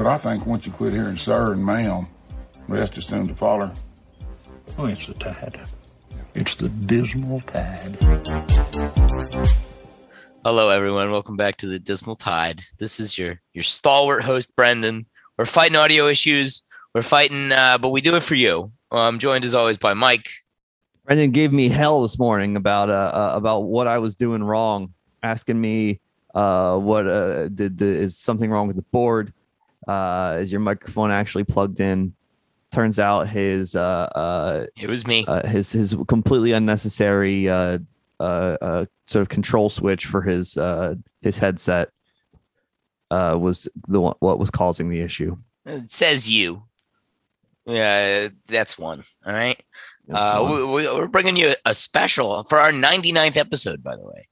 But I think once you quit hearing sir and ma'am, rest is soon to follow. Oh, it's the tide. It's the dismal tide. Hello, everyone. Welcome back to the Dismal Tide. This is your your stalwart host, Brendan. We're fighting audio issues. We're fighting, uh, but we do it for you. I'm joined as always by Mike. Brendan gave me hell this morning about uh, uh about what I was doing wrong, asking me uh what uh did the, is something wrong with the board? Uh, is your microphone actually plugged in? Turns out his uh uh, It was me. uh his his completely unnecessary uh uh, uh sort of control switch for his uh his headset uh was the one what was causing the issue. It says you. Yeah, that's one. All right. Uh, we, we- we're bringing you a special for our 99th episode, by the way.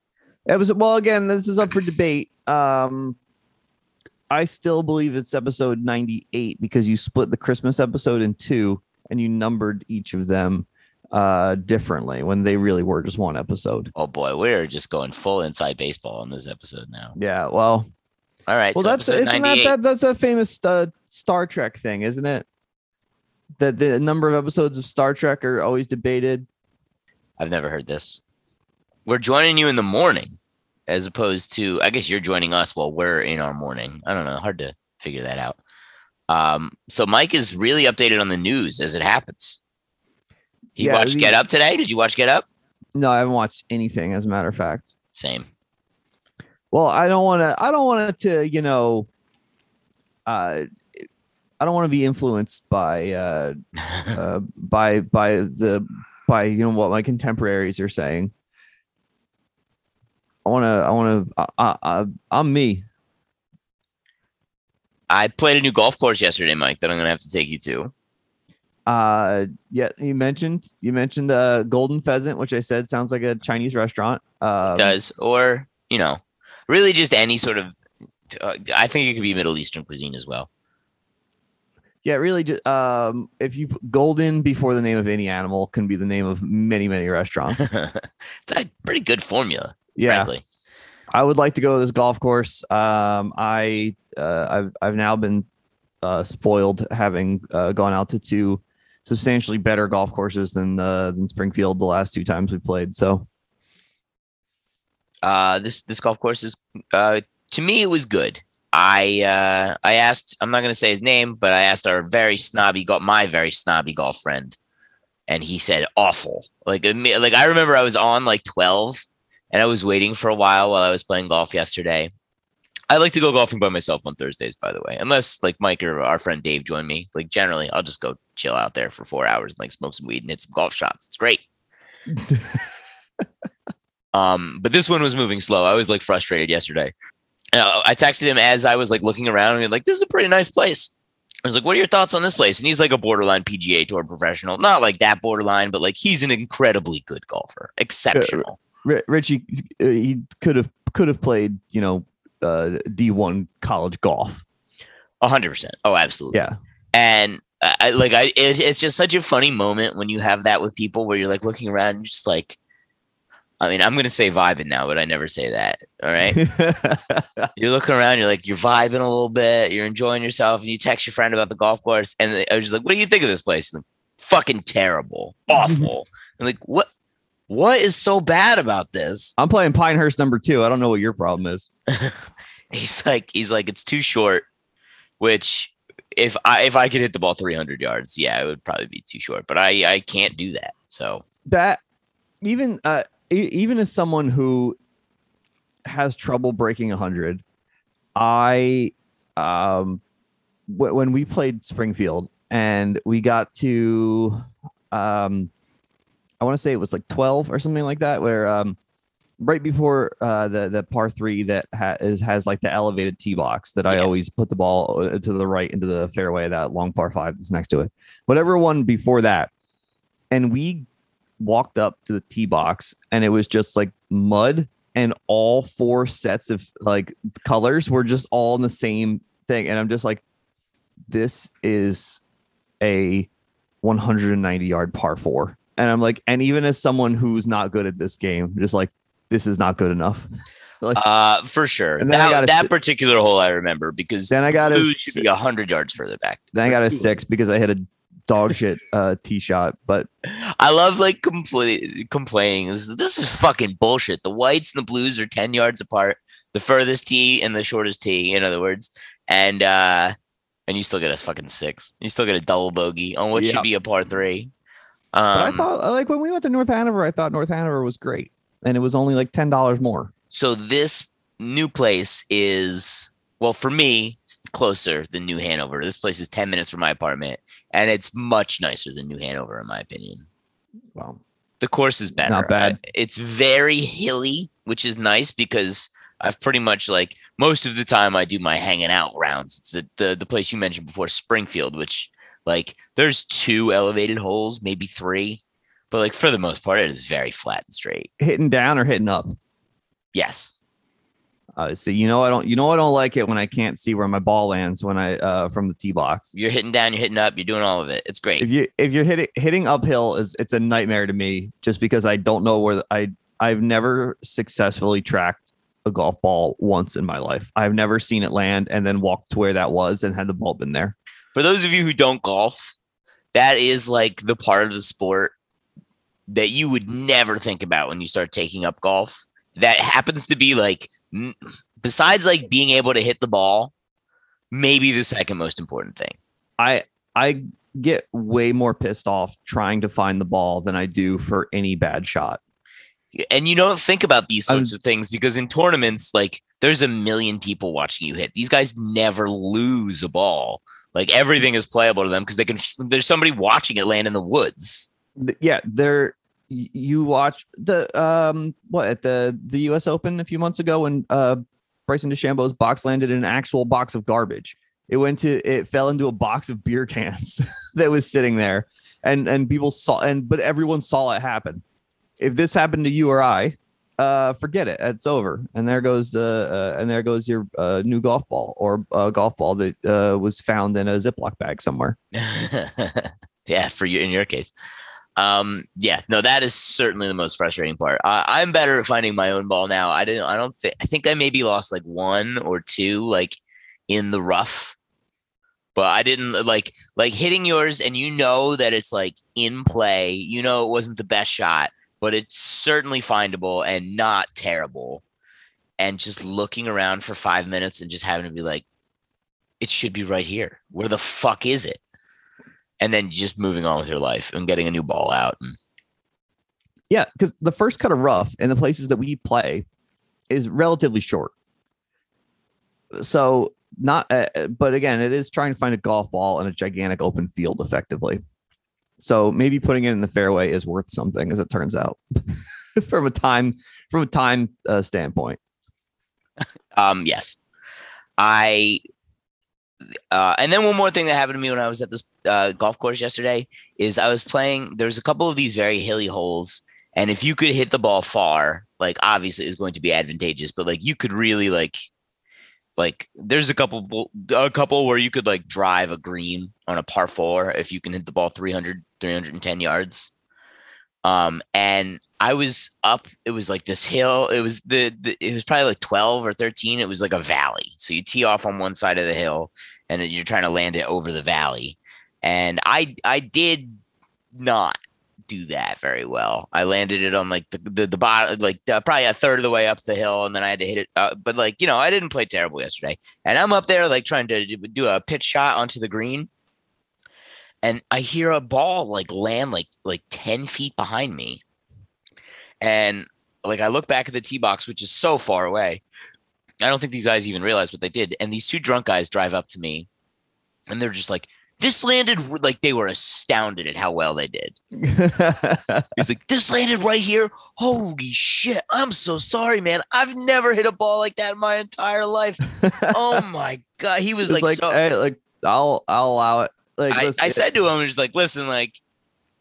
It was well again. This is up for debate. Um, I still believe it's episode ninety-eight because you split the Christmas episode in two and you numbered each of them uh differently when they really were just one episode. Oh boy, we're just going full inside baseball on this episode now. Yeah, well, All right. well so that's isn't that, that that's a famous uh, Star Trek thing, isn't it? That the number of episodes of Star Trek are always debated. I've never heard this. We're joining you in the morning as opposed to, I guess you're joining us while we're in our morning. I don't know. Hard to figure that out. Um, so Mike is really updated on the news as it happens. He Yeah, watched he- Get Up today. Did you watch Get Up? No, I haven't watched anything. As a matter of fact. Same. Well, I don't want to. I don't want it to. You know, uh, I don't want to be influenced by uh, uh, by by the by you know what my contemporaries are saying. I want to. I want to. I, I, I'm me. I played a new golf course yesterday, Mike, that I'm gonna have to take you to. Uh, yeah. You mentioned you mentioned uh, golden pheasant, which I said sounds like a Chinese restaurant. Um, does or you know, really just any sort of. Uh, I think it could be Middle Eastern cuisine as well. Yeah, really. Just um, if you put golden before the name of any animal, can be the name of many many restaurants. it's a pretty good formula, Yeah. frankly. I would like to go to this golf course. Um, I uh, I've I've now been uh, spoiled having uh, gone out to two substantially better golf courses than uh, than Springfield the last two times we played. So uh this this golf course is uh to me it was good i uh i asked i'm not going to say his name but i asked our very snobby got my very snobby golf friend and he said awful like like i remember i was on like 12 and i was waiting for a while while i was playing golf yesterday i like to go golfing by myself on thursdays by the way unless like mike or our friend dave join me like generally i'll just go chill out there for four hours and like smoke some weed and hit some golf shots it's great Um, but this one was moving slow. I was like frustrated yesterday. Uh, I texted him as I was like looking around and like, this is a pretty nice place. I was like, what are your thoughts on this place? And he's like a borderline PGA tour professional, not like that borderline, but like he's an incredibly good golfer, exceptional. Ri- Richie, uh, he could have could have played you know uh, D one college golf. A hundred percent. Oh, absolutely. Yeah, And I, like, I, it, it's just such a funny moment when you have that with people where you're like looking around and just like, I mean, I'm going to say vibing now, but I never say that. All right. you're looking around, you're like, you're vibing a little bit, you're enjoying yourself, and you text your friend about the golf course, and I was just like, what do you think of this place? And, fucking terrible, awful. and like, what? What is so bad about this? I'm playing Pinehurst number two. I don't know what your problem is. He's like, he's like, it's too short. Which, if I if I could hit the ball 300 yards, yeah, it would probably be too short. But I I can't do that. So that even uh even as someone who has trouble breaking 100 i um w- when we played springfield and we got to um i want to say it was like 12 or something like that where um right before uh the the par 3 that ha- is has like the elevated tee box that i Yeah. always put the ball uh, to the right into the fairway that long par 5 that's next to it whatever one before that and we walked up to the tee box and it was just like mud and all four sets of like colors were just all in the same thing and i'm just like this is a 190 yard par 4 and i'm like and even as someone who's not good at this game just like this is not good enough Like, Uh, for sure. And then I That, that si- particular hole I remember because then I got a blue should be hundred yards further back. then I got a six because I hit a dog shit uh tee shot. But I love like compl- complaining. This, this is fucking bullshit. The whites and the blues are ten yards apart. The furthest tee and the shortest tee, in other words, and uh, and you still get a fucking six. You still get a double bogey on what Yeah. should be a par three. But I Um, thought like when we went to North Hanover, I thought North Hanover was great, and it was only like ten dollars more. so this new place is well for me closer than New Hanover. This place is ten minutes from my apartment, and it's much nicer than New Hanover in my opinion. Well, The course is better. Not bad. It's very hilly, which is nice because I've pretty much like most of the time I do my hanging out rounds. It's the the, the place you mentioned before, Springfield, which like there's two elevated holes, maybe three, but like for the most part, it is very flat and straight. Hitting down or hitting up. Yes. Uh, see, you know I don't. You know I don't like it when I can't see where my ball lands when I uh from the tee box. You're hitting down, you're hitting up, you're doing all of it. It's great. If you if you're hitting hitting uphill is it's a nightmare to me just because I don't know where the, I I've never successfully tracked a golf ball once in my life. I've never seen it land and then walked to where that was and had the ball been there. For those of you who don't golf, that is like the part of the sport that you would never think about when you start taking up golf. That happens to be like, besides like being able to hit the ball, maybe the second most important thing. I I get way more pissed off trying to find the ball than I do for any bad shot. And you don't think about these sorts I'm- of things because in tournaments, like there's a million people watching you hit. These guys never lose a ball. Like everything is playable to them because they can. There's somebody watching it land in the woods. Yeah, there y- you watch the um what at the the US Open a few months ago when uh Bryson DeChambeau's box landed in an actual box of garbage. It went to it fell into a box of beer cans that was sitting there and and people saw and but everyone saw it happen. If this happened to you or I, uh forget it. It's over. And there goes the uh, and there goes your uh, new golf ball or a golf ball that uh, was found in a Ziploc bag somewhere. yeah, for you in your case. Um, yeah, no, that is certainly the most frustrating part. Uh, I'm better at finding my own ball now. I didn't. I don't think. I think I maybe lost like one or two, like in the rough. But I didn't like like hitting yours, and you know that it's like in play. You know it wasn't the best shot, but it's certainly findable and not terrible. And just looking around for five minutes and just having to be like, it should be right here. Where the fuck is it? and then just moving on with your life and getting a new ball out. And Yeah, because the first cut of rough in the places that we play is relatively short. So not, uh, uh, but again, it is trying to find a golf ball in a gigantic open field effectively. So maybe putting it in the fairway is worth something, as it turns out, from a time from a time uh, standpoint. um, yes, I. Uh, and then one more thing that happened to me when I was at this uh, golf course yesterday is I was playing. There's a couple of these very hilly holes, and if you could hit the ball far, like obviously it's going to be advantageous. But like you could really like, like there's a couple a couple where you could like drive a green on a par four if you can hit the ball 300 310 yards. Um, and I was up. It was like this hill. It was the, the it was probably like twelve or thirteen. It was like a valley. So you tee off on one side of the hill, and you're trying to land it over the valley. And I I did not do that very well. I landed it on like the the, the bottom, like uh, probably a third of the way up the hill, and then I had to hit it. Uh, but like you know, I didn't play terrible yesterday, and I'm up there like trying to do a pitch shot onto the green, and I hear a ball like land like like 10 feet behind me. And like I look back at the tee box, which is so far away. I don't think these guys even realize what they did. And these two drunk guys drive up to me and they're just like, this landed like they were astounded at how well they did. He's like, this landed right here. Holy shit. I'm so sorry, man. I've never hit a ball like that in my entire life. oh my God. He was like, like, so, hey, like I'll I'll allow it. Like I, I said to him, just like, listen, like,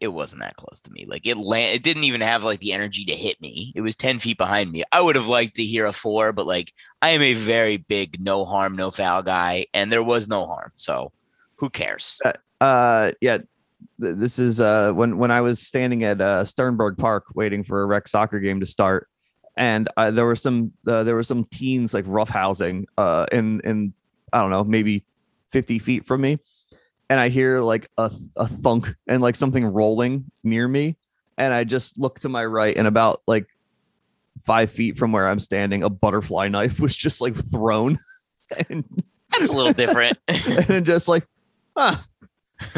it wasn't that close to me. Like, it land, it didn't even have like the energy to hit me. It was ten feet behind me. I would have liked to hear a four, but like, I am a very big no harm, no foul guy, and there was no harm. So, who cares? uh yeah th- this is uh when when i was standing at uh sternberg park waiting for a rec soccer game to start and uh, there were some uh, there were some teens like roughhousing uh, in in I don't know maybe fifty feet from me, and I hear like a a thunk and like something rolling near me, and I just look to my right and about like five feet from where I'm standing, a butterfly knife was just like thrown, and, That's a little different. and then just like, ah,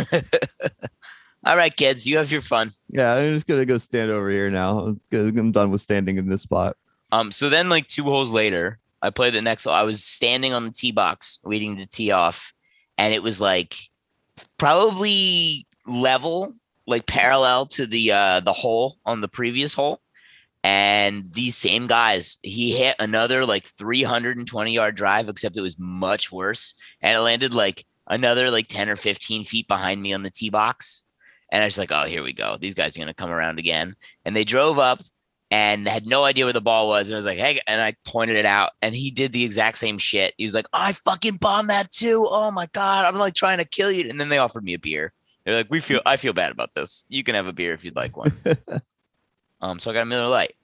All right, kids, you have your fun. yeah, I'm just gonna go stand over here now. I'm I'm done with standing in this spot. Um, so then like two holes later, I played the next hole. I was standing on the tee box waiting to tee off, and it was like probably level, like parallel to the uh the hole on the previous hole. And these same guys, he hit another like 320 yard drive, except it was much worse. And it landed like another like 10 or 15 feet behind me on the tee box. And I was like, oh, here we go. These guys are going to come around again. And they drove up and had no idea where the ball was. And I was like, hey, and I pointed it out. And he did the exact same shit. He was like, I fucking bombed that too. Oh my God. I'm like trying to kill you. And then they offered me a beer. They're like, we feel, I feel bad about this. You can have a beer if you'd like one. um, so I got a Miller Lite.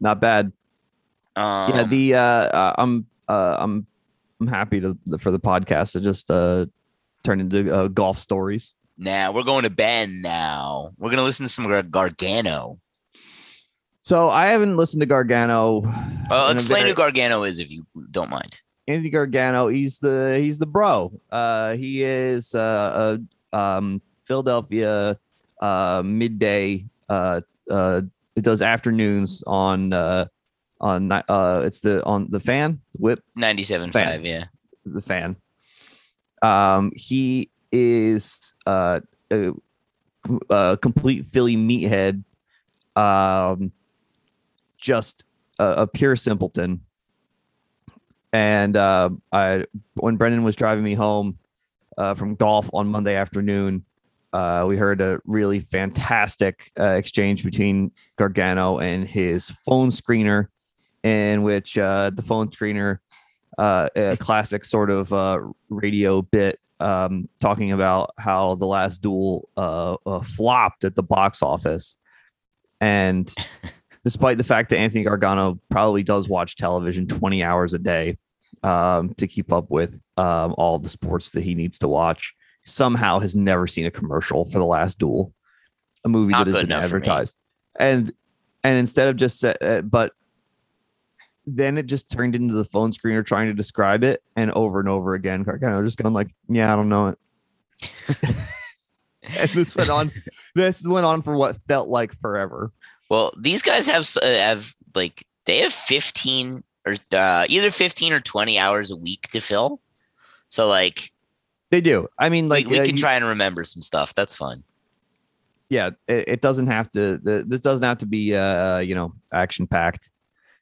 Not bad. Um, yeah, the uh, uh, I'm uh, I'm I'm happy to for the podcast to just uh turn into uh, golf stories. now we're going to Ben now. We're going to listen to some Gar- Gargano. So I haven't listened to Gargano. A explain very- who Gargano is if you don't mind. Anthony Gargano. He's the he's the bro. Uh, he is uh, a um, Philadelphia uh, midday. Uh, uh, it does afternoons on uh, on uh, it's the on the fan whip 97.5, Fan. yeah. the fan. Um, he is uh, a, a complete Philly meathead. Um, just a, a pure simpleton. And uh, I, when Brendan was driving me home uh, from golf on Monday afternoon, uh, we heard a really fantastic uh, exchange between Gargano and his phone screener, in which uh, the phone screener uh, a classic sort of uh, radio bit um, talking about how the last duel uh, flopped at the box office. And despite the fact that Anthony Gargano probably does watch television 20 hours a day um, to keep up with um, all the sports that he needs to watch, somehow has never seen a commercial for the last duel, a movie Not that has been enough for me. advertised. And and instead of just uh, but then it just turned into the phone screener trying to describe it and over and over again Gargano just going like yeah i don't know it and this went on this went on for what felt like forever Well, these guys have uh, have like they have 15 or uh, either 15 or 20 hours a week to fill. So like, they do i mean like like we uh, can you- try and remember some stuff. That's fun. yeah it, it doesn't have to the, this doesn't have to be uh you know action packed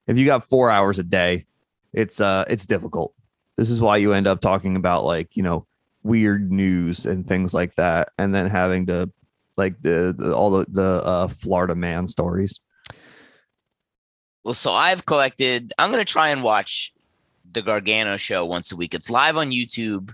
if you got four hours a day it's uh it's difficult this is why you end up talking about like you know weird news and things like that and then having to like the, the all the the uh florida man stories Well, so I've collected. I'm gonna try and watch the Gargano show once a week. It's live on YouTube,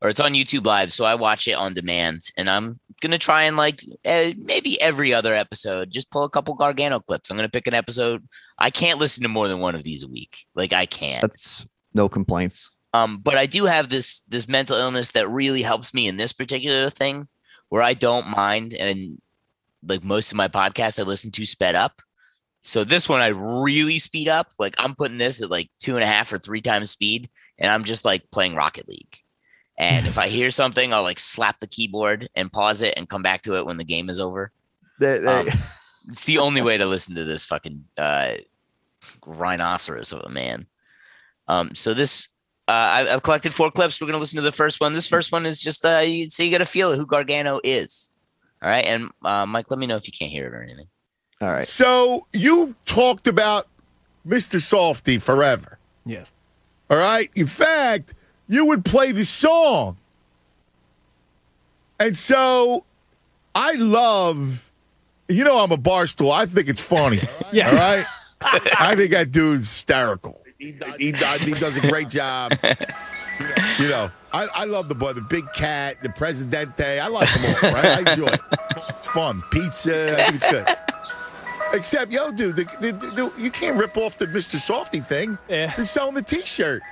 or it's on YouTube Live. So I watch it on demand, and I'm gonna try and like eh, maybe every other episode, just pull a couple Gargano clips. I'm gonna pick an episode. I can't listen to more than one of these a week. Like I can't. that's no complaints Um, but I do have this this mental illness that really helps me in this particular thing, where I don't mind, and like most of my podcasts, I listen to sped up. So this one I really speed up. Like I'm putting this at like two and a half or three times speed, and I'm just like playing Rocket League. And if I hear something, I'll like slap the keyboard and pause it and come back to it when the game is over. Um, It's the only way to listen to this fucking uh, rhinoceros of a man. Um, so this, I, I've collected four clips. We're gonna listen to the first one. This first one is just uh, you, so you got to feel it, who Gargano is. All right, and uh, Mike, let me know if you can't hear it or anything. all right So you talked about Mr. Softee forever. Yes. All right. In fact, you would play the song. And so I love, you know, I'm a barstool. I think it's funny. Yes. All right. I think that dude's hysterical. He, he, does, he does a great job. You know, I, I love the boy, the big cat, the Presidente. I like them all, right? I enjoy it. It's fun. Pizza. I think it's good. Except, yo, dude, the, the, the, you can't rip off the Mr. Softee thing. Yeah. They're selling the T-shirt.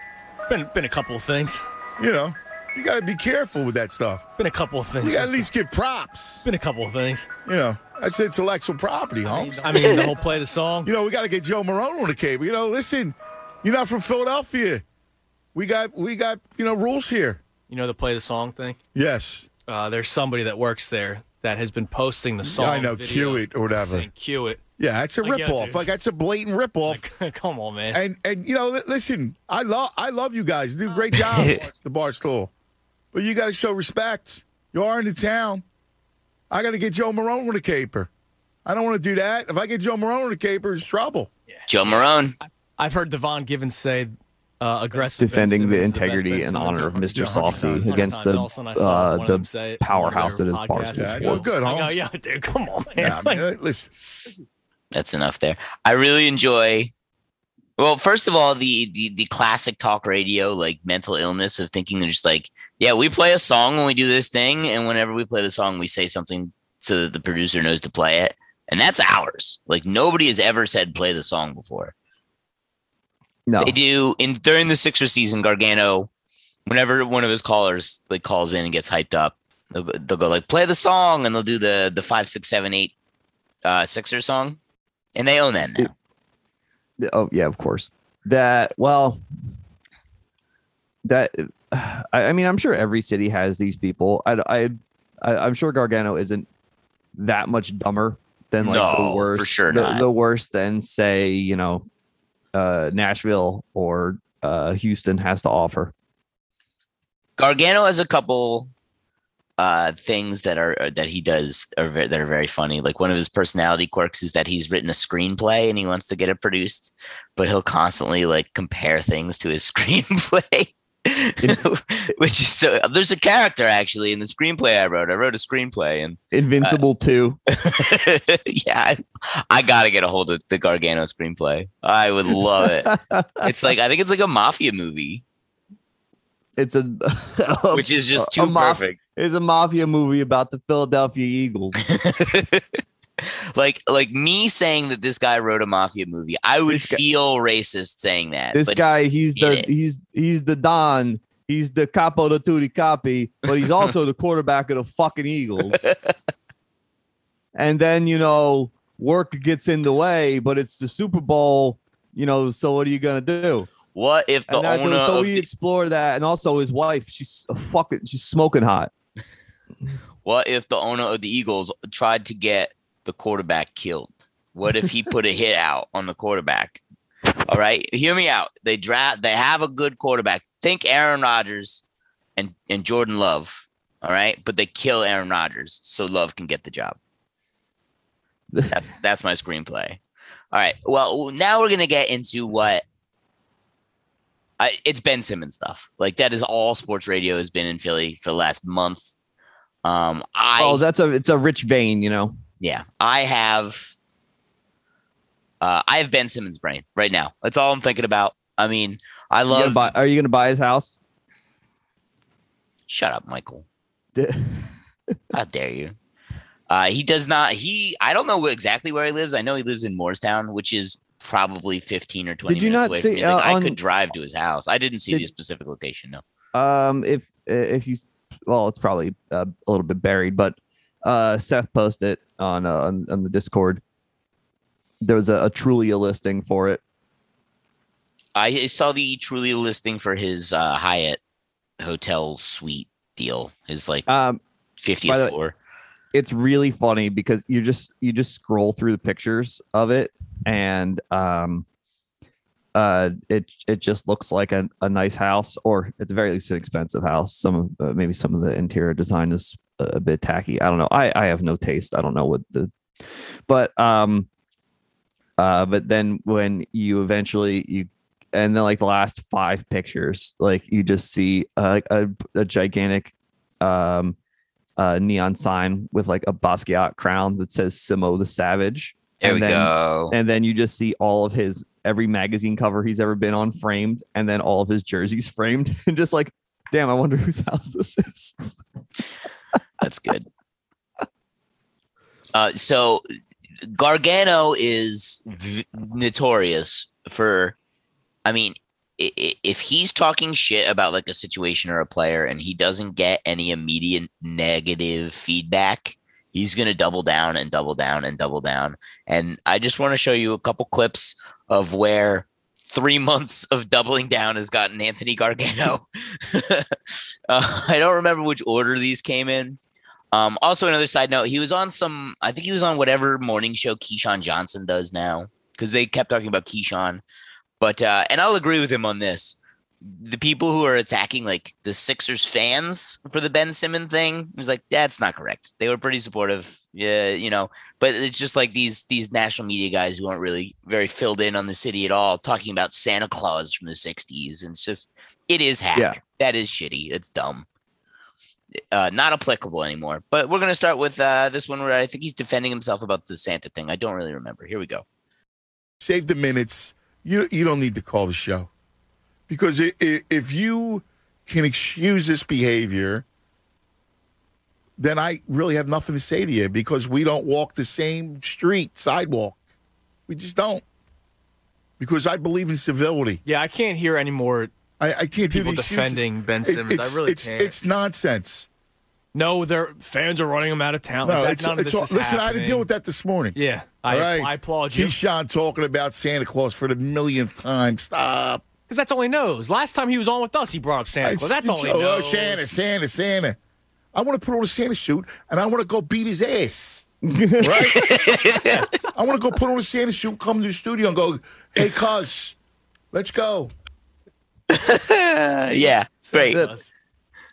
Been been a couple of things. You know, you got to be careful with that stuff. Been a couple of things. You got to at least give props. Been a couple of things. You know, that's intellectual property, Holmes. I mean, the whole play the song. You know, we got to get Joe Marone on the cable. You know, listen, you're not from Philadelphia. We got we got you know rules here. You know the play the song thing. Yes, Uh, there's somebody that works there that has been posting the song. I know, video cue it or whatever. Saying cue it. yeah, it's a Like, yeah, rip off. dude. Like that's a blatant rip off. Like, come on, man. And and you know, listen, I love I love you guys. You do a great job, the Barstool. But you got to show respect. You are in the town. I got to get Joe Marone on the caper. I don't want to do that. If I get Joe Marone on the caper, it's trouble. Joe Marone. I've heard Devon Givens say uh, aggressive. Defending the Simmons is best integrity Ben and honor of Mr. 100%. Softy against the And also, I saw uh, the them say it on powerhouse that is their is podcast. Barstool Yeah, Sports. Good, I go, yeah, dude, come on, man. Nah, Like, man, listen, That's enough there. I really enjoy. Well, first of all, the, the the classic talk radio like mental illness of thinking they're just like, yeah, we play a song when we do this thing, and whenever we play the song, we say something so that the producer knows to play it, and that's ours. Like nobody has ever said play the song before. No, They do in during the Sixer season. Gargano, whenever one of his callers like calls in and gets hyped up, they'll, go- they'll go like play the song, and they'll do the the five six seven eight uh, Sixer song, and they own that now. oh yeah, of course. That well, that I, I mean, I'm sure every city has these people. I, I, I I'm sure Gargano isn't that much dumber than like No, the for worst, sure the, the worst than say you know, uh, Nashville or uh, Houston has to offer. Gargano has a couple uh things that are that he does are that are very funny. Like one of his personality quirks is that he's written a screenplay and he wants to get it produced, but he'll constantly like compare things to his screenplay. Which is so there's a character actually in the screenplay I wrote. I wrote a screenplay and uh, Invincible too. yeah, I, I gotta get a hold of the Gargano screenplay. I would love it. It's like I think it's like a mafia movie, It's a which is just a too maf- perfect. It's a mafia movie about the Philadelphia Eagles. Like like me saying that this guy wrote a mafia movie, I would guy- feel racist saying that. This guy, he's the it. he's he's the Don. He's the capo de tutti capi, but he's also the quarterback of the fucking Eagles. and then you know work gets in the way, but it's the Super Bowl. You know, so what are you gonna do? what if the owner so we the, explore that, and also his wife. She's a fucking. She's smoking hot. what if the owner of the Eagles tried to get the quarterback killed? What if he put a hit out on the quarterback? All right, hear me out. They draft. They have a good quarterback. Think Aaron Rodgers and and Jordan Love. All right, but they kill Aaron Rodgers so Love can get the job. That's that's my screenplay. All right. Well, now we're gonna get into what I, it's Ben Simmons stuff. Like that is all sports radio has been in Philly for the last month. Um, I oh, that's a it's a rich vein, you know. Yeah, I have. Uh, I have Ben Simmons' brain right now. That's all I'm thinking about. I mean, I You love. buy- are you gonna buy his house? Shut up, Michael. How dare you? Uh, he does not. He. I don't know exactly where he lives. I know he lives in Moorestown, which is probably 15 or 20 Did you minutes not away see, from me. Like, uh, I could drive to his house. I didn't see Did- the specific location. No. um if if you well it's probably uh, a little bit buried but uh seth posted it on uh, on, on the discord there was a, truly a trulia listing for it I saw the Trulia listing for his uh, Hyatt hotel suite deal. His like um 50th by the way- floor. it's really funny because you just you just scroll through the pictures of it and um uh it it just looks like a, a nice house or at the very least an expensive house. Some of uh, maybe some of the interior design is a, a bit tacky. I don't know. I i have no taste. I don't know what the but um uh but then when you eventually you and then like the last five pictures like you just see uh, a, a gigantic um uh neon sign with like a basquiat crown that says simo the savage There and we then, go. and then you just see all of his every magazine cover he's ever been on framed and then all of his jerseys framed and just like damn i wonder whose house this is That's good. Uh, so Gargano is v- notorious for, I mean, if he's talking shit about like a situation or a player and he doesn't get any immediate negative feedback, he's going to double down and double down and double down. And I just want to show you a couple clips of where three months of doubling down has gotten Anthony Gargano. uh, I don't remember which order these came in. Um, also, another side note, he was on some, I think he was on whatever morning show Keyshawn Johnson does now because they kept talking about Keyshawn. But, uh, and I'll agree with him on this. The people who are attacking like the Sixers fans for the Ben Simmons thing was like, that's not correct. They were pretty supportive. Yeah, you know, but it's just like these these national media guys who aren't really very filled in on the city at all, talking about Santa Claus from the '60s, and it's just it is hack. Yeah. That is shitty. It's dumb. Uh, not applicable anymore. But we're gonna start with uh, this one where I think he's defending himself about the Santa thing. I don't really remember. Here we go. Save the minutes. You you don't need to call the show because if you can excuse this behavior, then I really have nothing to say to you because we don't walk the same street sidewalk. We just don't. Because I believe in civility. Yeah, I can't hear any more. I, I can't do People excuses. defending Ben Simmons. it's, I really it's, can't. It's nonsense. No, their fans are running him out of town. No, like it's, none of this all, is listen. I had to deal with that this morning. Yeah, I, right? I applaud you Keyshawn talking about Santa Claus for the millionth time. Stop. Because that's all he knows. Last time he was on with us, he brought up Santa Claus. That's all he oh, knows. Santa, Santa, Santa. I want to put on a Santa suit and I want to go beat his ass. right? I want to go put on a Santa suit, come to the studio and go, hey, cuz, let's go. Yeah, great. Does.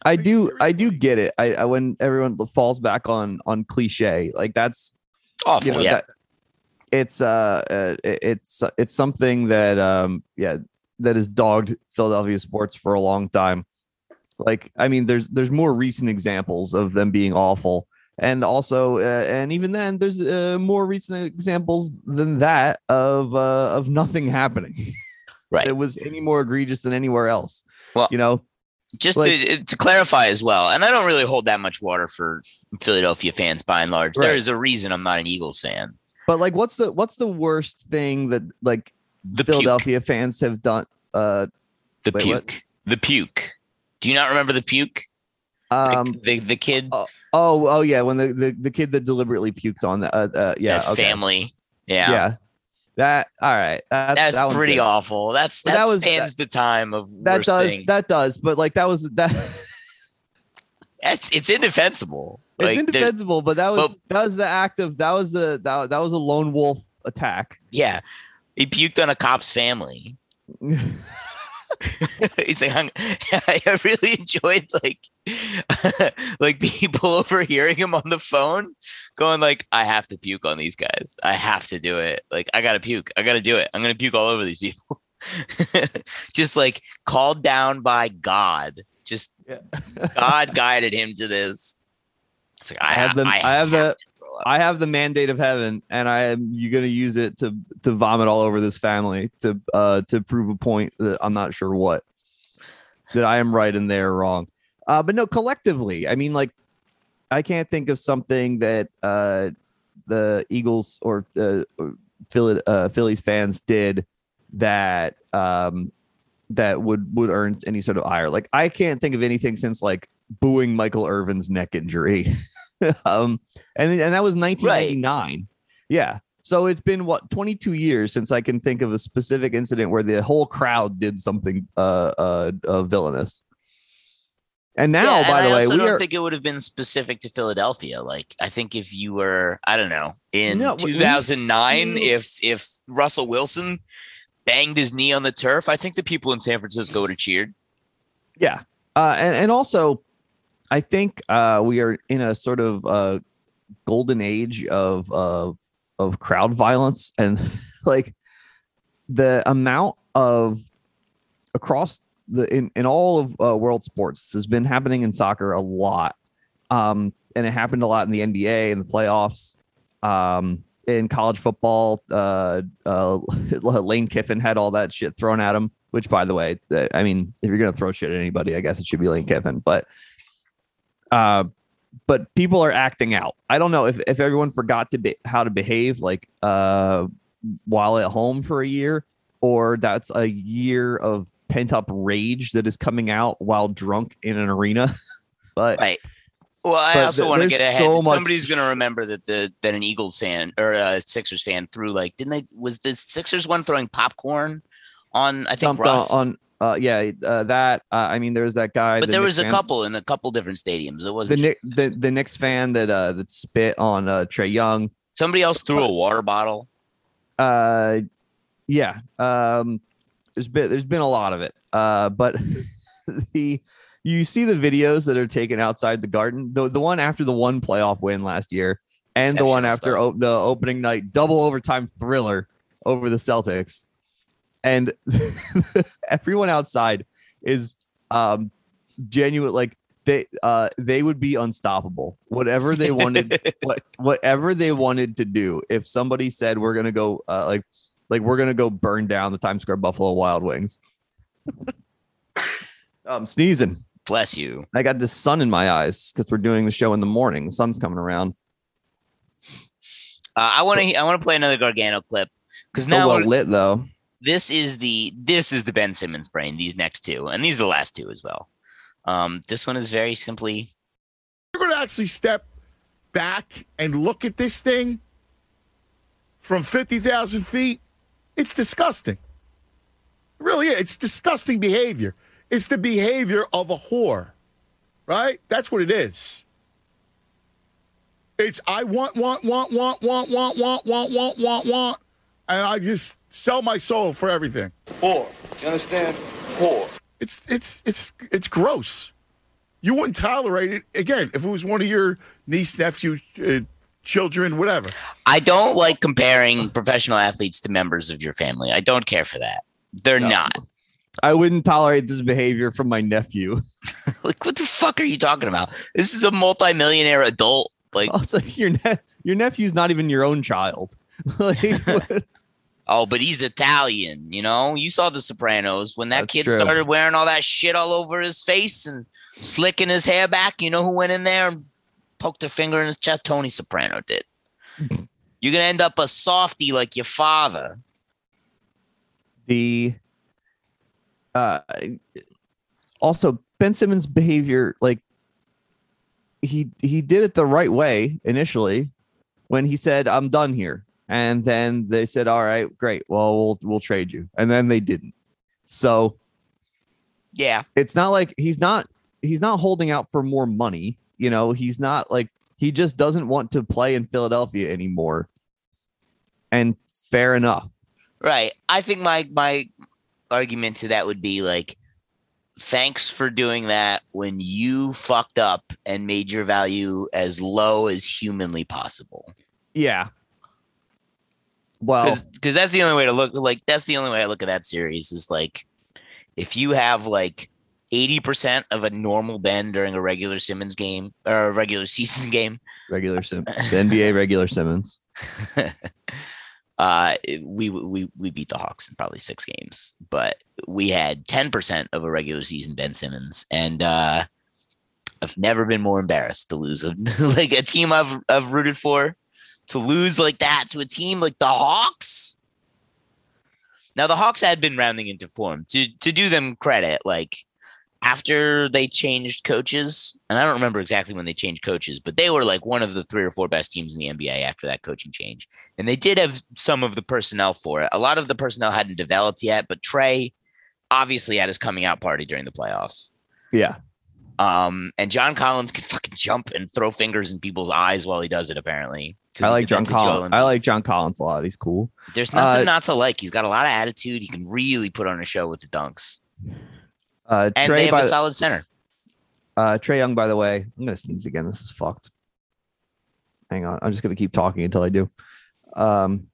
I do I do get it. I, I when everyone falls back on on cliche, like that's Awful. you know yeah. that it's uh, uh it's it's something that um yeah that has dogged Philadelphia sports for a long time. Like I mean, there's there's more recent examples of them being awful, and also uh, and even then there's uh, more recent examples than that of uh, of nothing happening. Right. it was any more egregious than anywhere else. Well, you know, just Like- to, to clarify as well, and I don't really hold that much water for Philadelphia fans by and large. There Right. is a reason I'm not an Eagles fan. but like, what's the what's the worst thing that like The Philadelphia fans have done? Uh. The Wait, what? puke. The puke. Do you not remember the puke? Like, um, the the kid, oh, oh, oh, yeah, when the, the the kid that deliberately puked on the, uh, uh yeah, okay. family. yeah, Yeah. that all right, that's, That's that pretty good. awful. That's that, that was- stands the time of That worst does thing. that does, but like that was that That's it's indefensible. it's Like, there- indefensible, but that was Well- that was the act of that was the that, that was a lone wolf attack. Yeah, he puked on a cop's family. He's like, I'm, I really enjoyed like, like people overhearing him on the phone, going like, "I have to puke on these guys. I have to do it. Like, I gotta puke. I gotta do it. I'm gonna puke all over these people." Just like called down by God. Just Yeah. God guided him to this. It's like, I, I have have the- I have the- to. I have the mandate of heaven, and I am you gonna use it to to vomit all over this family to uh to prove a point that I'm not sure what that I am right and they're wrong. Uh, but no, collectively, I mean, like I can't think of something that uh the Eagles or uh, Philly uh, Phillies fans did that um that would would earn any sort of ire. Like I can't think of anything since like booing Michael Irvin's neck injury. um and and that was 1999. Yeah. So it's been what 22 years since I can think of a specific incident where the whole crowd did something uh uh, uh villainous. And now, Yeah, by and the I way, we don't are think it would have been specific to Philadelphia. Like, I think if you were, I don't know, in No, we- we 2009, if if Russell Wilson banged his knee on the turf, I think the people in San Francisco would have cheered. Yeah. Uh, and, and also, I think uh, we are in a sort of uh, golden age of, of of crowd violence and like the amount of across the in, in all of uh, world sports has been happening in soccer a lot. Um and it happened a lot in the nba and the playoffs. Um in college football uh uh lane kiffin had all that shit thrown at him which by the way i mean if you're gonna throw shit at anybody i guess it should be lane kiffin but uh but people are acting out. I don't know if, if everyone forgot to be how to behave like uh while at home for a year, or that's a year of pent up rage that is coming out while drunk in an arena. but Right. Well, I But also th- want to get ahead. so much- Somebody's going to remember that the that an Eagles fan or a Sixers fan threw like didn't they was the Sixers one throwing popcorn on I think Russ. on uh yeah uh, that uh, I mean there's that guy. but the there Knicks was a fan- couple in a couple different stadiums. It wasn't Nick just the, the Knicks fan that uh that spit on uh Trae Young. somebody else threw a water bottle. Uh yeah. Um there's been there's been a lot of it. Uh but the you see the videos that are taken outside the garden. The the one after the one playoff win last year and the one after o- the opening night double overtime thriller over the Celtics. And everyone outside is um genuine like they uh they would be unstoppable. Whatever they wanted what whatever they wanted to do if somebody said we're gonna go uh, like like we're gonna go burn down the Times Square Buffalo Wild Wings. i'm sneezing. Bless you. I got the sun in my eyes because we're doing the show in the morning. The sun's coming around. Uh, I want to I want to play another Gargano clip because Still now well lit though. This is the this is the Ben Simmons brain. These next two, and these are the last two as well. Um, this one is very simply You're going to actually step back and look at this thing from 50,000 feet. It's disgusting. It really is. It's disgusting behavior. It's the behavior of a whore, right? That's what it is. It's I want, want, want, want, want, want, want, want, want, want, want, and I just sell my soul for everything. Whore. You understand? Whore. It's it's it's it's gross. You wouldn't tolerate it again if it was one of your niece, nephew, uh, children, whatever. I don't like comparing professional athletes to members of your family. I don't care for that. They're not. I wouldn't tolerate this behavior from my nephew. Like, what the fuck are you talking about? This is a multimillionaire adult. Like, Also, your ne- your nephew's not even your own child. like, what- oh, but he's Italian. You know, you saw The Sopranos when that That's kid true. started wearing all that shit all over his face and slicking his hair back. You know who went in there and poked a finger in his chest? Tony Soprano did. You're gonna end up a softy like your father. the uh also Ben Simmons behavior like he he did it the right way initially when he said I'm done here and then they said all right great. Well we'll we'll trade you. And then they didn't. So Yeah, it's not like he's not he's not holding out for more money you know? He's not like he just doesn't want to play in Philadelphia anymore. And fair enough. Right. I think my my argument to that would be like thanks for doing that when you fucked up and made your value as low as humanly possible. yeah well Cuz that's the only way to look like that's the only way I look at that series is like if you have like 80% of a normal Ben during a regular Simmons game or a regular season game, regular Sim- the NBA regular Simmons. uh we we we beat the Hawks in probably 6 games, but we had 10% of a regular season Ben Simmons. And uh I've never been more embarrassed to lose a, like a team I've I've rooted for to lose like that to a team like the Hawks. Now the Hawks had been rounding into form. To to do them credit, like after they changed coaches, and I don't remember exactly when they changed coaches, but they were like one of the three or four best teams in the NBA after that coaching change. And they did have some of the personnel for it. A lot of the personnel hadn't developed yet, but Trae obviously had his coming out party during the playoffs. Yeah. Um, and John Collins can fucking jump and throw fingers in people's eyes while he does it. Apparently, I like John that to Joel Collins. I like John Collins a lot. He's cool. There's nothing Uh, not to like. He's got a lot of attitude. He can really put on a show with the dunks, Uh, and Trae, they have a solid center. uh, Trae Young, by the way, I'm gonna sneeze again. This is fucked. Hang on, I'm just gonna keep talking until I do. Um,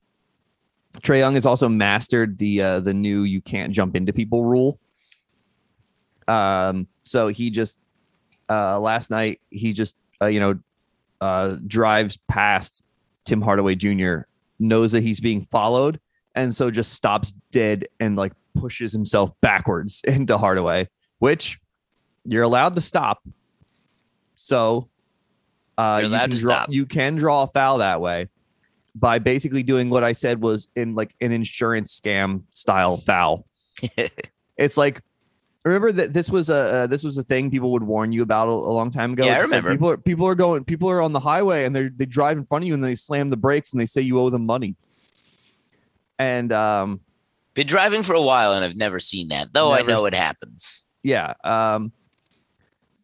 Trae Young has also mastered the uh, the new "you can't jump into people" rule. Um, so he just uh, last night he just uh, you know uh, drives past Tim Hardaway Jr. knows that he's being followed, and so just stops dead and like pushes himself backwards into Hardaway, which you're allowed to stop. So Uh, you can draw. You can draw a foul that way by basically doing what I said was in like an insurance scam style foul. it's like remember that this was a uh, this was a thing people would warn you about a, a long time ago. Yeah, I just like remember. people are people are going people are on the highway and they they drive in front of you and they slam the brakes and they say you owe them money. And um Been driving for a while and I've never seen that, though I know it happens. yeah um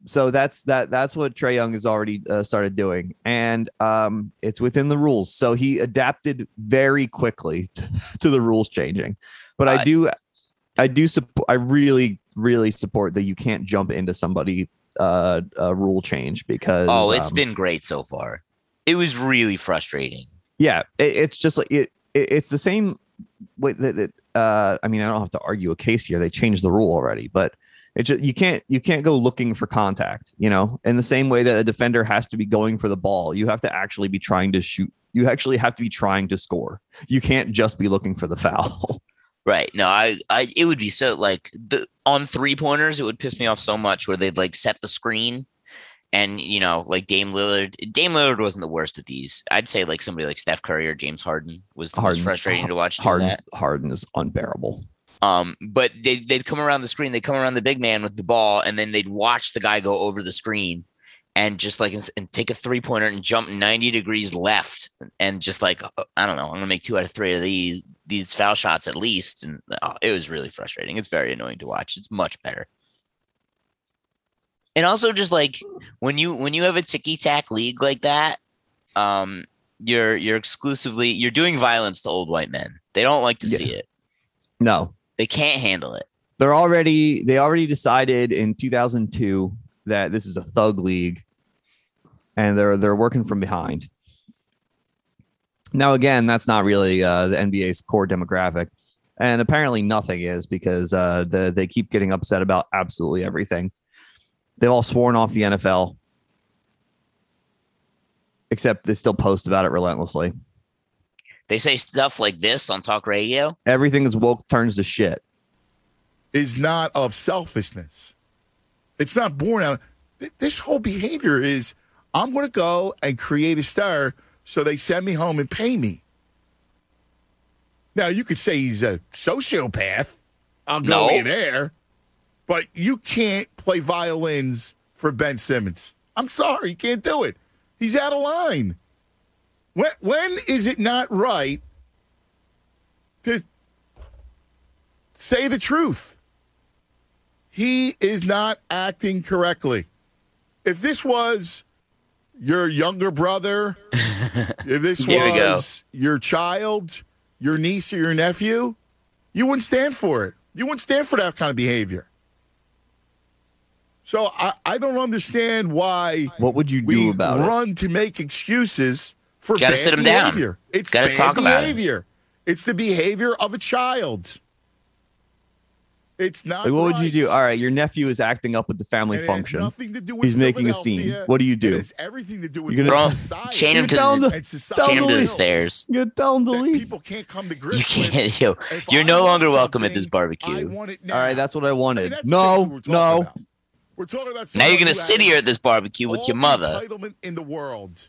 so that's that that's what trae young has already uh, started doing and um it's within the rules so he adapted very quickly to, to the rules changing but i Uh, do i do support i really really support that you can't jump into somebody uh, uh rule change because Oh, it's um, been great so far. It was really frustrating. yeah it, it's just like it, it it's the same way that it uh i mean i don't have to argue a case here they changed the rule already but it just you can't you can't go looking for contact you know in the same way that a defender has to be going for the ball you have to actually be trying to shoot you actually have to be trying to score you can't just be looking for the foul Right. No, I, I, it would be so like the on three pointers, it would piss me off so much where they'd like set the screen and, you know, like Dame Lillard, Dame Lillard wasn't the worst at these. I'd say like somebody like Steph Curry or James Harden was the Harden's- most frustrating to watch. harden harden is unbearable Um, but they, they'd come around the screen, they'd come around the big man with the ball, and then they'd watch the guy go over the screen and just like and take a three pointer and jump 90 degrees left and just like uh, I don't know, I'm gonna make two out of three of these these foul shots at least. And oh, it was really frustrating. It's very annoying to watch. It's much better. And also just like when you when you have a ticky tack league like that, um, you're you're exclusively you're doing violence to old white men. They don't like to Yeah. see it. no They can't handle it. they're already they already decided in 2002 that this is a thug league and they're they're working from behind now again that's not really uh, the nba's core demographic and apparently nothing is because uh, the, they keep getting upset about absolutely everything they've all sworn off the nfl except they still post about it relentlessly They say stuff like this on talk radio. everything is woke turns to shit is not of selfishness. It's not born out. th- This whole behavior is I'm going to go and create a star so they send me home and pay me. Now, you could say he's a sociopath. I'll go No. there. But you can't play violins for Ben Simmons. I'm sorry, you can't do it. He's out of line. When, when is it not right to say the truth? He is not acting correctly. If this was your younger brother, if this Here we go. was your child, your niece, or your nephew, you wouldn't stand for it. You wouldn't stand for that kind of behavior. So I, I don't understand why what would you do we about it run to make excuses for Gotta bad sit 'em down. behavior. It's Gotta bad talk about it. behavior. It's the behavior of a child. It's not. Like, what would you do? All right, your nephew is acting up at the family And it has function. nothing to do with He's making a scene. What do you It do? has everything to do with You're gonna- society. Chain him You to tell the, him to, chain him him to to the stairs. You gotta tell him to leave. people can't come to You grips with. can't. Yo, If you're I no longer welcome at this barbecue. All right, that's what I I mean, wanted. no, we're no. about. We're talking about Now you're gonna sit here at this barbecue with your the mother. entitlement in the world.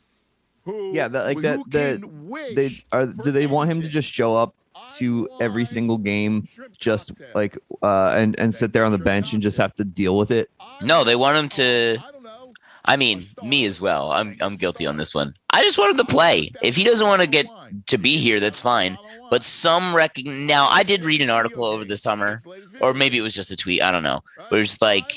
Who, Yeah, that- like that- that- can wish They are. Do they want him to just show up to every single game, just like uh, and and sit there on the bench and just have to deal with it? No, they want him to. I mean, me as well. I'm I'm guilty on this one. I just want him to play. If he doesn't want to get to be here, that's fine. But some rec. Now, I did read an article over the summer, or maybe it was just a tweet. I don't know. But it's like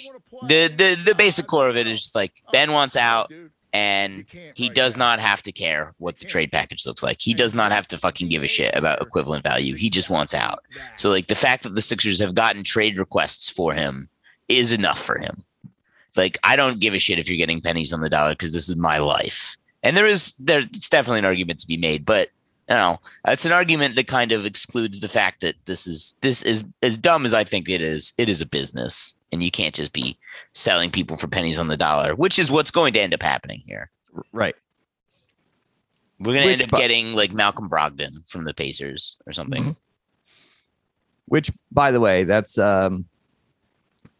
the the the basic core of it is just like Ben wants out, and he does not have to care what the trade package looks like. He does not have to fucking give a shit about equivalent value. He just wants out. So like the fact that the Sixers have gotten trade requests for him is enough for him. Like I don't give a shit if you're getting pennies on the dollar because this is my life. And there is there it's definitely an argument to be made, but you know, it's an argument that kind of excludes the fact that this is this is as dumb as I think it is. It is a business, and you can't just be selling people for pennies on the dollar, which is what's going to end up happening here. Right. We're going to end up getting like Malcolm Brogdon from the Pacers or something. Which, by the way, that's um,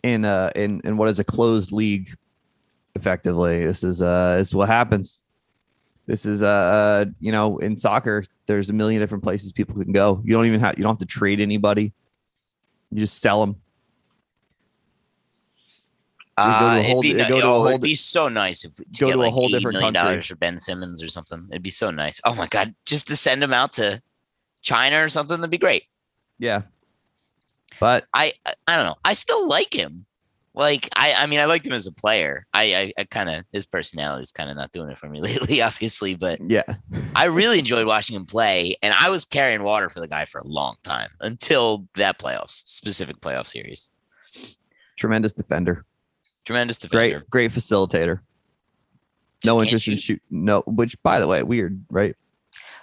in uh in in what is a closed league effectively. This is uh this is what happens. This is uh, uh you know in soccer there's a million different places people can go. You don't even have you don't have to trade anybody. You just sell them. go Uh, it'd, be, go to a oh, whole it'd be so nice if to go get to a like whole 80 different million country. dollars for Ben Simmons or something. It'd be so nice. Oh my god, just to send him out to China or something, that'd be great. Yeah. But I I, I don't know. I still like him. Like I I mean I liked him as a player. I I, I kind of his personality is kind of not doing it for me lately, obviously, but yeah, I really enjoyed watching him play, and I was carrying water for the guy for a long time until that playoffs specific playoff series. tremendous defender. Tremendous defender. Great, great facilitator. Just no interest in shoot. shoot. No, which by the way, weird, right?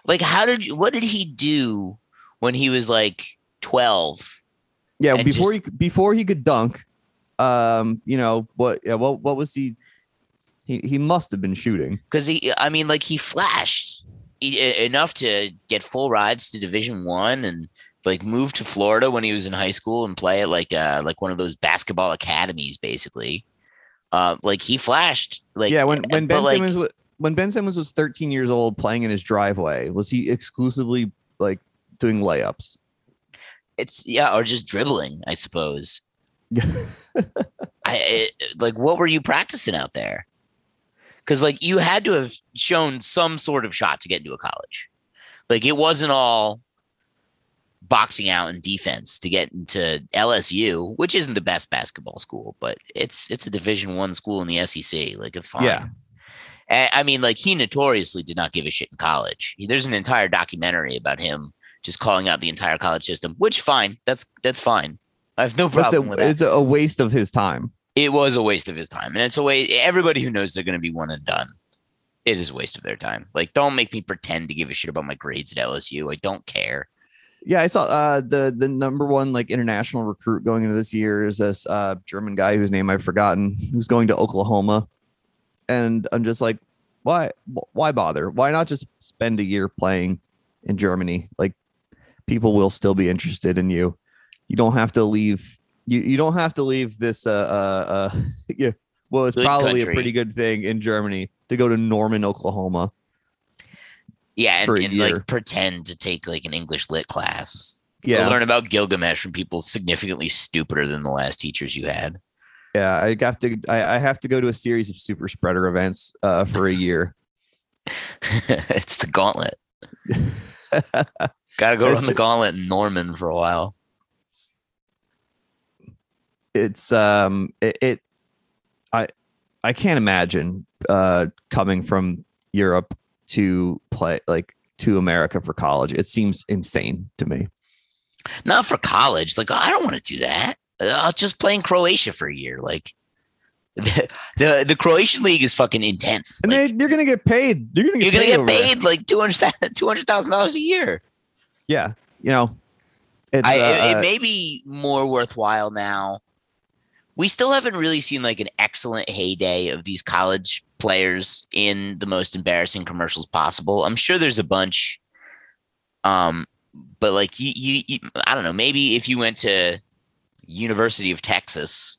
Like, how did you, what did he do when he was like twelve? Yeah, before just- he before he could dunk, um, you know what? Yeah, what what was he? He he must have been shooting. Because he, I mean, like he flashed enough to get full rides to Division One and like move to Florida when he was in high school and play at like uh like one of those basketball academies, basically. Uh, like he flashed. Like yeah, when when Ben like, Simmons was when Ben Simmons was 13 years old playing in his driveway, was he exclusively like doing layups? it's yeah, or just dribbling, I suppose. Yeah. I like what were you practicing out there? Because like you had to have shown some sort of shot to get into a college. Like it wasn't all boxing out and defense to get into LSU, which isn't the best basketball school, but it's it's a Division One school in the SEC. Like it's fine. Yeah. And, I mean, like he notoriously did not give a shit in college. There's an entire documentary about him just calling out the entire college system, which fine. That's that's fine. I have no It's a, problem with that it's a waste of his time. it was a waste of his time. And it's a way everybody who knows they're going to be one and done. It is a waste of their time. Like, don't make me pretend to give a shit about my grades at LSU. I don't care. Yeah, I saw uh, the the number one like international recruit going into this year is this uh, German guy whose name I've forgotten, who's going to Oklahoma, and I'm just like, why why bother? Why not just spend a year playing in Germany? Like, people will still be interested in you. You don't have to leave. You you don't have to leave this. Uh uh, uh yeah. Well, it's Good probably country. a pretty good thing in Germany to go to Norman, Oklahoma. Yeah, and, and like pretend to take like an English lit class. Yeah, learn about Gilgamesh from people significantly stupider than the last teachers you had. Yeah, I have to. I, I have to go to a series of super spreader events uh, for a year. it's the gauntlet. Got to go run the gauntlet in Norman for a while. It's um, it, it. I I can't imagine uh coming from Europe to play like to America for college. It seems insane to me. Not for college. Like, I don't want to do that. I'll just play in Croatia for a year. Like, the, the, the Croatian league is fucking intense. And Like, they, you're gonna get paid. You're gonna get you're going to paid get over there. paid like $200,000 a year. Yeah, you know, it's I, uh, it, uh, it may be more worthwhile now. We still haven't really seen like an excellent heyday of these college players in the most embarrassing commercials possible. I'm sure there's a bunch. Um, but like you, you, you I don't know. Maybe if you went to University of Texas,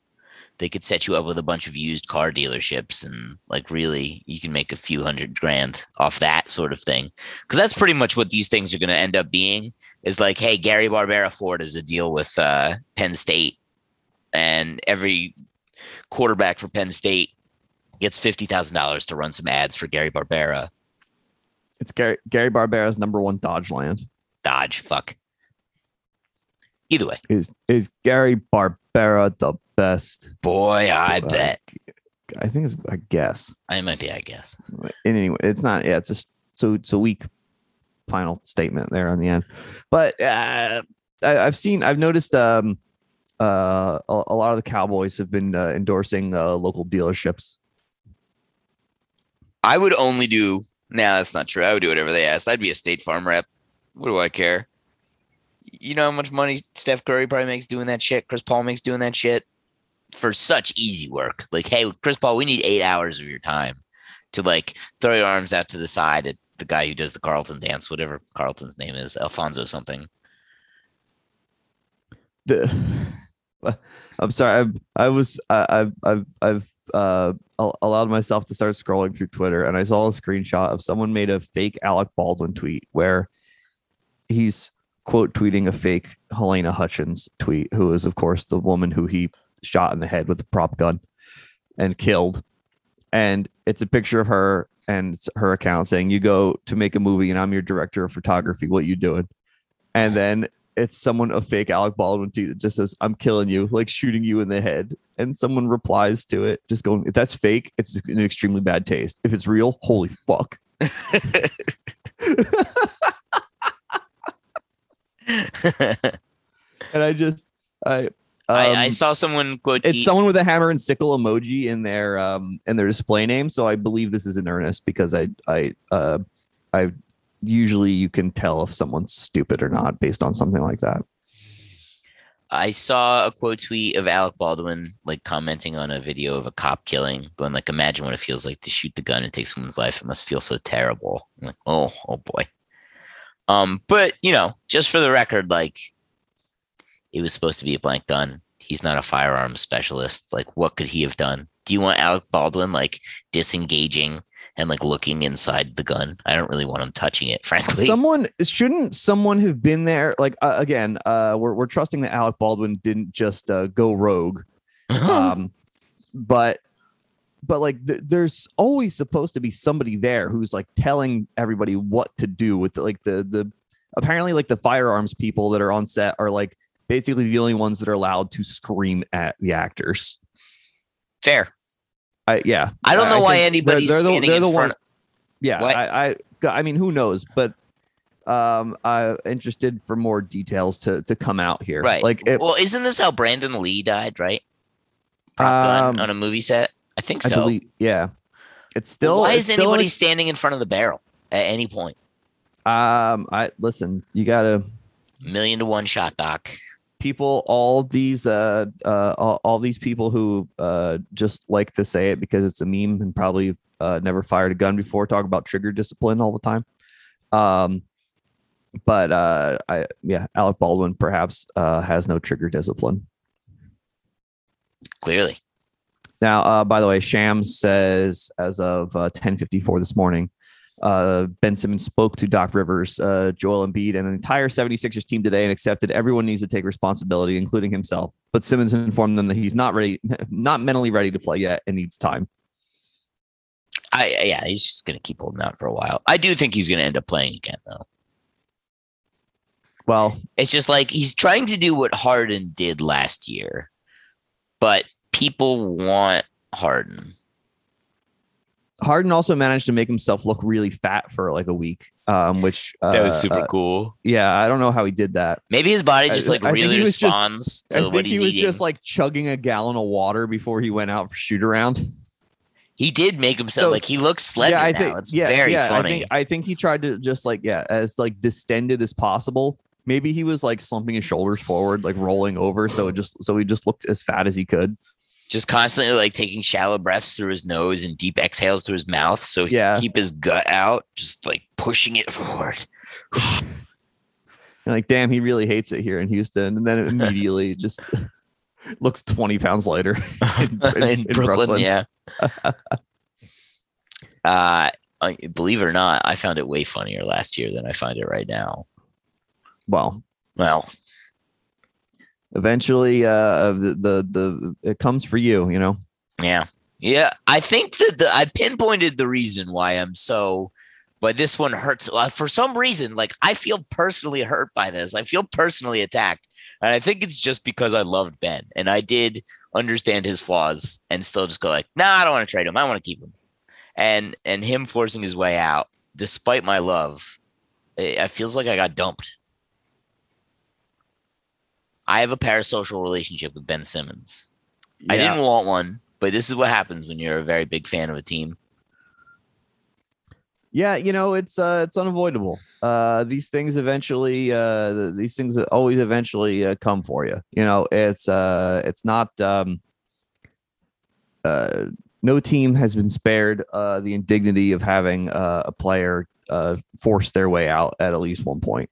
they could set you up with a bunch of used car dealerships and like really you can make a few hundred grand off that sort of thing. Because that's pretty much what these things are going to end up being is like, hey, Gary Barbera Ford is a deal with uh, Penn State, and every quarterback for Penn State gets fifty thousand dollars to run some ads for Gary Barbera. it's Gary Gary Barbera's number one Dodge land Dodge, fuck. Either way, is is Gary Barbera the best? boy, I bet I think it's a guess. I might be. I guess. in any way it's not yeah it's just so it's a weak final statement there on the end but uh I, i've seen i've noticed um uh a, a lot of the cowboys have been uh, endorsing uh, local dealerships I would only do. Nah, that's not true. I would do whatever they asked. I'd be a State Farm rep. What do I care? You know how much money Steph Curry probably makes doing that shit. Chris Paul makes doing that shit for such easy work. Like, hey, Chris Paul, we need eight hours of your time to like throw your arms out to the side at the guy who does the Carlton dance, whatever Carlton's name is, Alfonso something. the i'm sorry I've, i was I, i've i've i've uh, allowed myself to start scrolling through Twitter, and I saw a screenshot of someone made a fake Alec Baldwin tweet where he's quote tweeting a fake Halyna Hutchins tweet, who is of course the woman who he shot in the head with a prop gun and killed. And it's a picture of her and her account saying, "You go to make a movie, and I'm your director of photography. What you doing?" And then it's someone a fake Alec Baldwin tweet that just says, "I'm killing you," like shooting you in the head. And someone replies to it, just going, "If that's fake, it's just an extremely bad taste. If it's real, holy fuck." And I just, I, I, I um, saw someone quote it's someone with a hammer and sickle emoji in their um in their display name so i believe this is in earnest because i i uh i usually you can tell if someone's stupid or not based on something like that I saw a quote tweet of Alec Baldwin like commenting on a video of a cop killing, going like, "Imagine what it feels like to shoot the gun and take someone's life. It must feel so terrible." I'm like, "Oh, oh boy." Um, but you know, just for the record, like, it was supposed to be a blank gun. He's not a firearms specialist. Like, what could he have done? Do you want Alec Baldwin like disengaging and like looking inside the gun? I don't really want him touching it, frankly. someone shouldn't someone have been there like uh, again uh we're, we're trusting that alec baldwin didn't just uh, go rogue um but but like th- there's always supposed to be somebody there who's like telling everybody what to do with the, like the the apparently like the firearms people that are on set are like basically the only ones that are allowed to scream at the actors Fair. I, yeah I don't know why think anybody's standing in front. yeah What? I, I i mean who knows but um i'm interested for more details to to come out here Right. like it, well, isn't this how Brandon Lee died? Right. Prop gun Um, on a movie set. I think I so. believe, yeah it's Well, still why it's is still anybody an- standing in front of the barrel at any point? um i listen you got a Million to one shot, Doc. People all these uh uh all, all these people who uh just like to say it because it's a meme and probably uh never fired a gun before talk about trigger discipline all the time um but uh i yeah alec baldwin perhaps uh has no trigger discipline Clearly. now uh by the way Shams says as of uh 1054 this morning uh, Ben Simmons spoke to Doc Rivers, uh, Joel Embiid, and the entire 76ers team today and accepted everyone needs to take responsibility, including himself. But Simmons informed them that he's not ready, not mentally ready to play yet and needs time. I yeah, he's just gonna keep holding out for a while. I do think he's gonna end up playing again though. Well, It's just like he's trying to do what Harden did last year, but people want Harden. Harden also managed to make himself look really fat for like a week, um, which uh, that was super uh, cool. yeah, I don't know how he did that. Maybe his body just like I think really he was just- responds I to think what he was eating. just like chugging a gallon of water before he went out for shoot around. he did make himself So- like he looks slender yeah, I now. it's yeah, very yeah, funny. I think I think he tried to just like yeah, as like distended as possible. Maybe he was like slumping his shoulders forward, like rolling over, so it just so he just looked as fat as he could. Just constantly like taking shallow breaths through his nose and deep exhales through his mouth so he Yeah. keep his gut out, just like pushing it forward. And like, damn, he really hates it here in Houston. And then immediately just looks 20 pounds lighter in, in- in, in Brooklyn, yeah. uh, I- believe it or not, I found it way funnier last year than I find it right now. Well, Well, eventually uh the, the the it comes for you, you know. yeah, yeah. I think that the I pinpointed the reason why I'm so, but this one hurts uh, for some reason. Like I feel personally hurt by this. I feel personally attacked, and I think it's just because I loved Ben and I did understand his flaws and still just go like, nah, I don't want to trade him. I want to keep him, and and him forcing his way out despite my love, it, it feels like I got dumped. I have a parasocial relationship with Ben Simmons. I didn't want one, but this is what happens when you're a very big fan of a team. yeah you know it's uh it's unavoidable. Uh these things eventually uh these things always eventually uh, come for you. You know it's uh it's not um uh no team has been spared uh the indignity of having uh, a player uh force their way out at at least one point.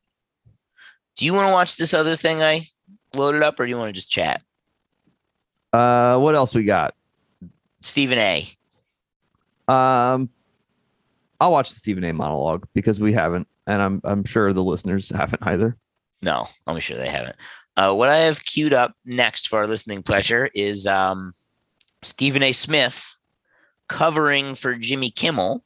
Do you want to watch this other thing I loaded up, or do you want to just chat? uh what else we got Stephen A. Um, I'll watch the Stephen A. monologue because we haven't, and I'm I'm sure the listeners haven't either. No, I'm sure they haven't. Uh, what I have queued up next for our listening pleasure is um, Stephen A. Smith covering for Jimmy Kimmel,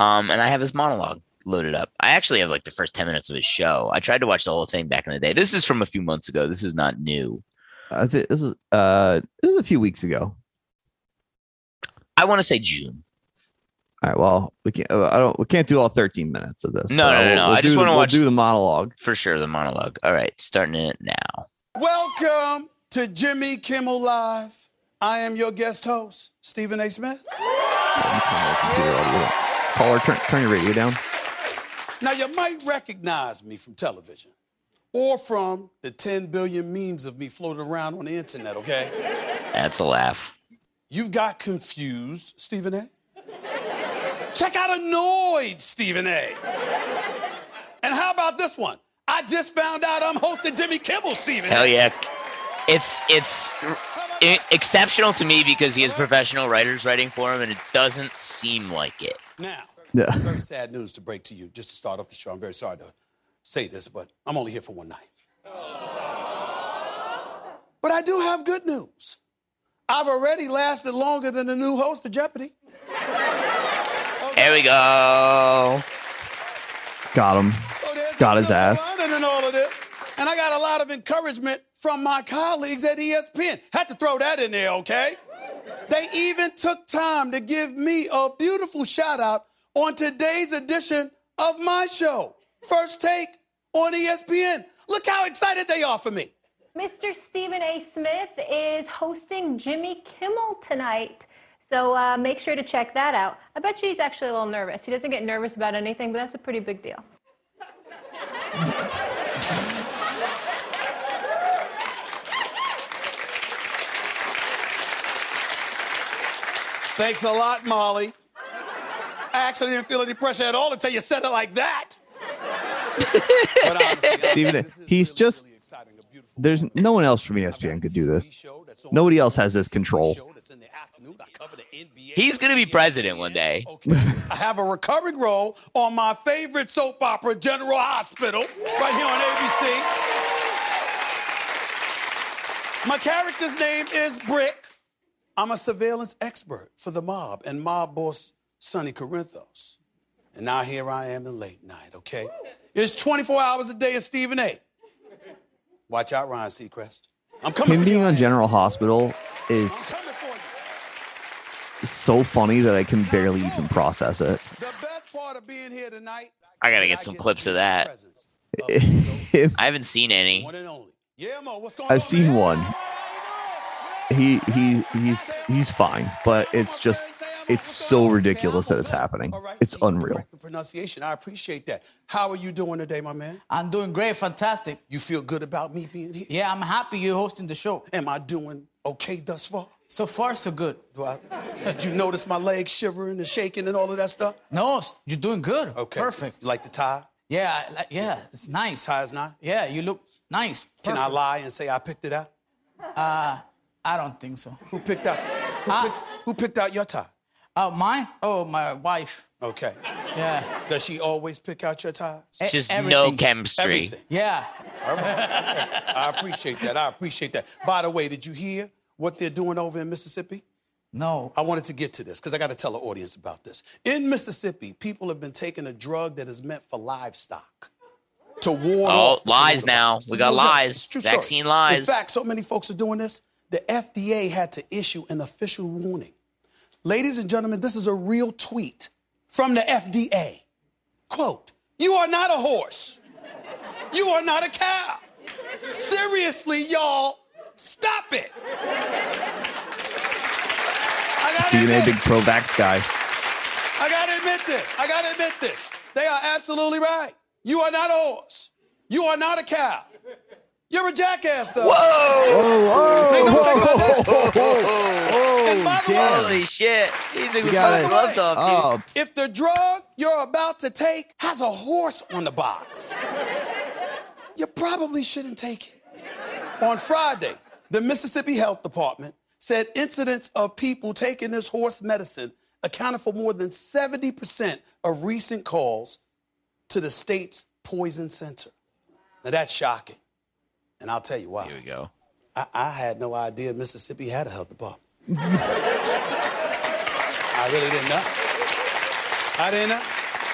um, and I have his monologue loaded up. I actually have like the first ten minutes of his show. I tried to watch the whole thing back in the day. This is from a few months ago. This is not new. I think this is uh this is a few weeks ago. I want to say June. All right. Well, we can't. uh, I don't. We can't do all 13 minutes of this. No, no, no, we'll- no, we'll I just wanna we'll watch- do the monologue. For sure, the monologue. All right, starting it now. Welcome to Jimmy Kimmel Live. I am your guest host, Stephen A. Smith. Caller, turn turn your radio down. Now, you might recognize me from television or from the 10 billion memes of me floating around on the internet, okay? That's a laugh. You've got confused, Stephen A. Check out Annoyed, Stephen A. And how about this one? I just found out I'm hosting Jimmy Kimmel, Stephen Hell yeah. It's it's i- exceptional to me because he has professional writers writing for him, and it doesn't seem like it. Now, Yeah. very sad news to break to you. Just to start off the show, I'm very sorry to say this, but I'm only here for one night. But I do have good news. I've already lasted longer than the new host of Jeopardy. There we go. Got him. So Got his ass. lining in all of this. And I got a lot of encouragement from my colleagues at ESPN. Had to throw that in there, okay? They even took time to give me a beautiful shout out on today's edition of my show, First Take on ESPN. Look how excited they are for me. Mr. Stephen A. Smith is hosting Jimmy Kimmel tonight. So uh, make sure to check that out. I bet you he's actually a little nervous. He doesn't get nervous about anything, but that's a pretty big deal. Thanks a lot, Molly. I actually didn't feel any pressure at all until you said it like that. But honestly, Stephen A. this is He's really, just- really exciting, There's no one else from ESPN could do this. Nobody else has this control. show that's in the afternoon. I cover the NBA. He's gonna be president one day. Okay. I have a recurring role on my favorite soap opera, General Hospital, right here on ABC. My character's name is Brick. I'm a surveillance expert for the mob and mob boss Sonny Corinthos. And now here I am in late night, okay? It's 24 hours a day of Stephen A. Watch out, Ryan Seacrest. I'm coming Him for being your on. General Hospital is coming for you. so funny that I can barely even process it. The best part of being here tonight. I gotta get some to clips of that. of I haven't seen any. One and only. Yeah, Mo, what's going I've on, seen man? one. he he he's he's fine, but it's just it's so ridiculous that it's happening. All right, It's unreal. The pronunciation, I appreciate that. How are you doing today, my man? I'm doing great, fantastic. You feel good about me being here? Yeah, I'm happy you're hosting the show. Am I doing okay thus far? So far, so good. Do I, did you notice my legs shivering and shaking and all of that stuff? No, you're doing good. Okay. Perfect. You like the tie? Yeah, I like- yeah, it's nice. Tie's not? Yeah, you look nice. Can I Perfect. lie and say I picked it out? Uh, I don't think so. Who picked out? Who, picked, who picked out your tie? Oh, mine? Oh, my wife. Okay. Yeah. Does she always pick out your ties? E- Just no chemistry. Everything. Yeah. I appreciate that. I appreciate that. By the way, did you hear what they're doing over in Mississippi? No. I wanted to get to this because I got to tell the audience about this. In Mississippi, people have been taking a drug that is meant for livestock to ward Oh, off the lies now. We got lies. It's a true story. Vaccine lies. In fact, so many folks are doing this. The FDA had to issue an official warning. Ladies and gentlemen, this is a real tweet from the FDA. Quote, you are not a horse. You are not a cow. Seriously, y'all, stop it. I gotta Stephen A. Big pro vax guy. I gotta admit this. I gotta admit this. They are absolutely right. You are not a horse. You are not a cow. You're a jackass, though. Oh, Make no oh, mistake about that. oh, And by the way, Holy shit. He took the got fucking gloves off, dude. oh, if the drug you're about to take has a horse on the box, you probably shouldn't take it. On Friday, the Mississippi Health Department said incidents of people taking this horse medicine accounted for more than 70% of recent calls to the state's poison center. Now that's shocking. And I'll tell you why. Here we go. I, I had no idea Mississippi had a health department. I really didn't know. I didn't know.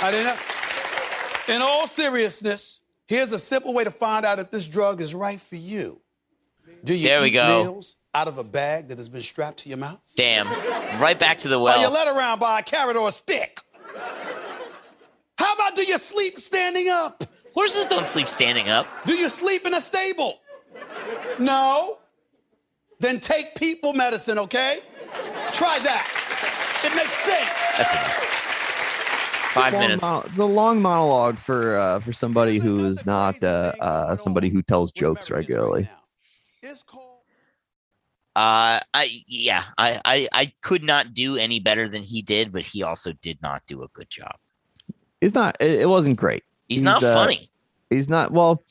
I didn't know. In all seriousness, here's a simple way to find out if this drug is right for you. Do you There we eat go. meals out of a bag that has been strapped to your mouth? Damn. Right back to the well. Are you led around by a carrot or a stick? How about do you sleep standing up? Horses don't sleep standing up. Do you sleep in a stable? No? Then take people medicine, okay? Try that. It makes sense. That's enough. Five Long minutes. mono- it's a long monologue for uh, for somebody who is not uh, uh, somebody who tells jokes regularly. Uh, I yeah, I, I I could not do any better than he did, but he also did not do a good job. It's not. It, it wasn't great. He's, not uh, funny. He's not. Well,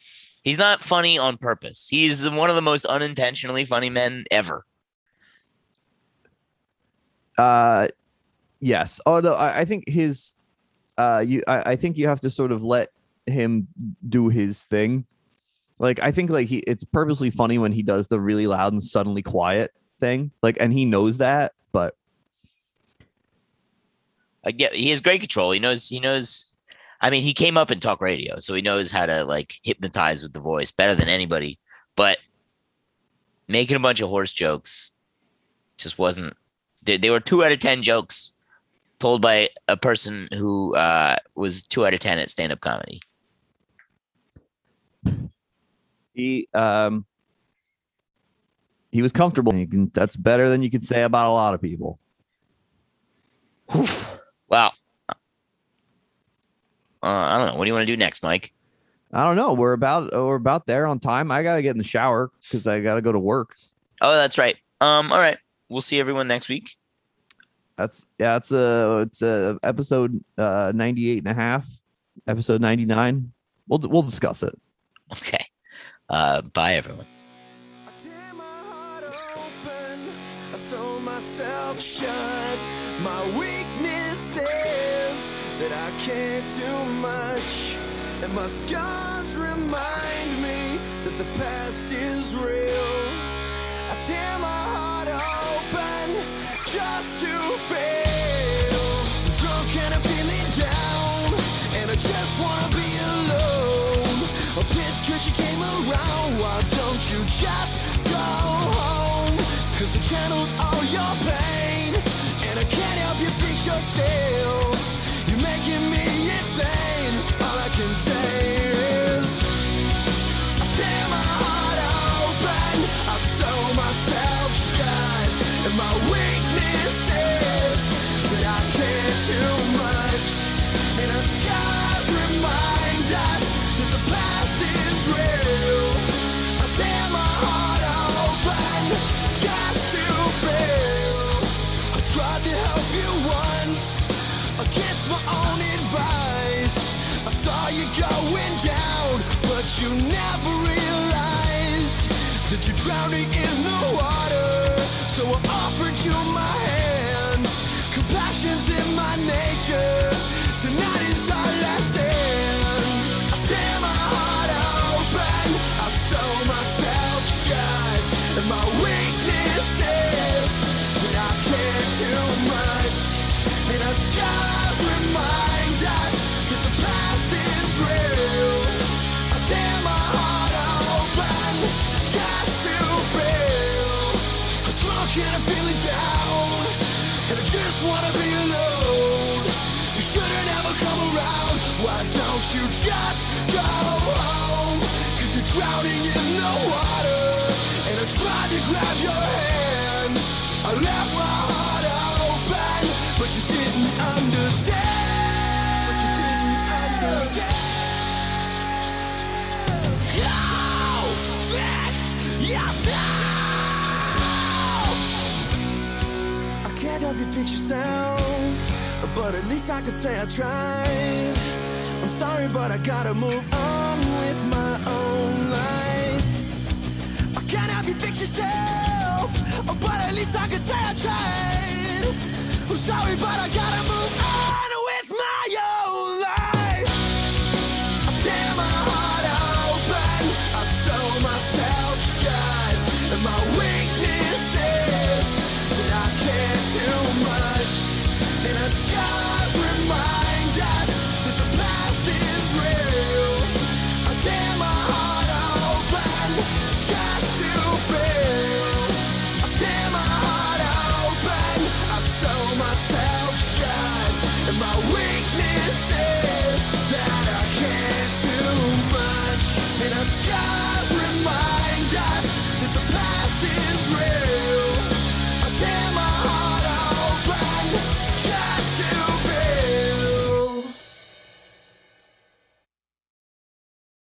He's not funny on purpose. He's the, one of the most unintentionally funny men ever. uh, yes. Although I, I think his, uh, you, I, I think you have to sort of let him do his thing. Like I think like he, it's purposely funny when he does the really loud and suddenly quiet thing. Like, and he knows that, but I get he has great control. He knows he knows. I mean, he came up in talk radio, so he knows how to like hypnotize with the voice better than anybody. But making a bunch of horse jokes just wasn't. They, they were two out of ten jokes told by a person who uh, was two out of ten at stand up comedy. he, um, he was comfortable. Can, that's better than you could say about a lot of people. Wow. Uh, I don't know. What do you want to do next, Mike? I don't know. We're about we're about there on time. I gotta get in the shower because I gotta go to work. Oh, that's right. Um, all right. We'll see everyone next week. That's yeah. It's a it's a episode uh 98 and a half. Episode 99. We'll we'll discuss it. Okay. Uh, bye, everyone. I sew myself shut. My weakness is that I can't do much. And my scars remind me that the past is real. I tear my heart open just to fail. I'm drunk and I'm feeling down. And I just wanna be alone. I'm pissed cause you came around. Why don't you just go home? Cause I channeled all your pain. And I can't help you fix yourself. My heart you're drowning in the water. So I offered you my hand. Compassion's in my nature. Just wanna be alone. You shouldn't ever come around. Why don't you just go home? Cause you're drowning in the water. And I tried to grab your hand. I left my fix yourself, but at least I could say I tried. I'm sorry, but I gotta move on with my own life. I can't help you fix yourself, but at least I can say I tried. I'm sorry, but I gotta move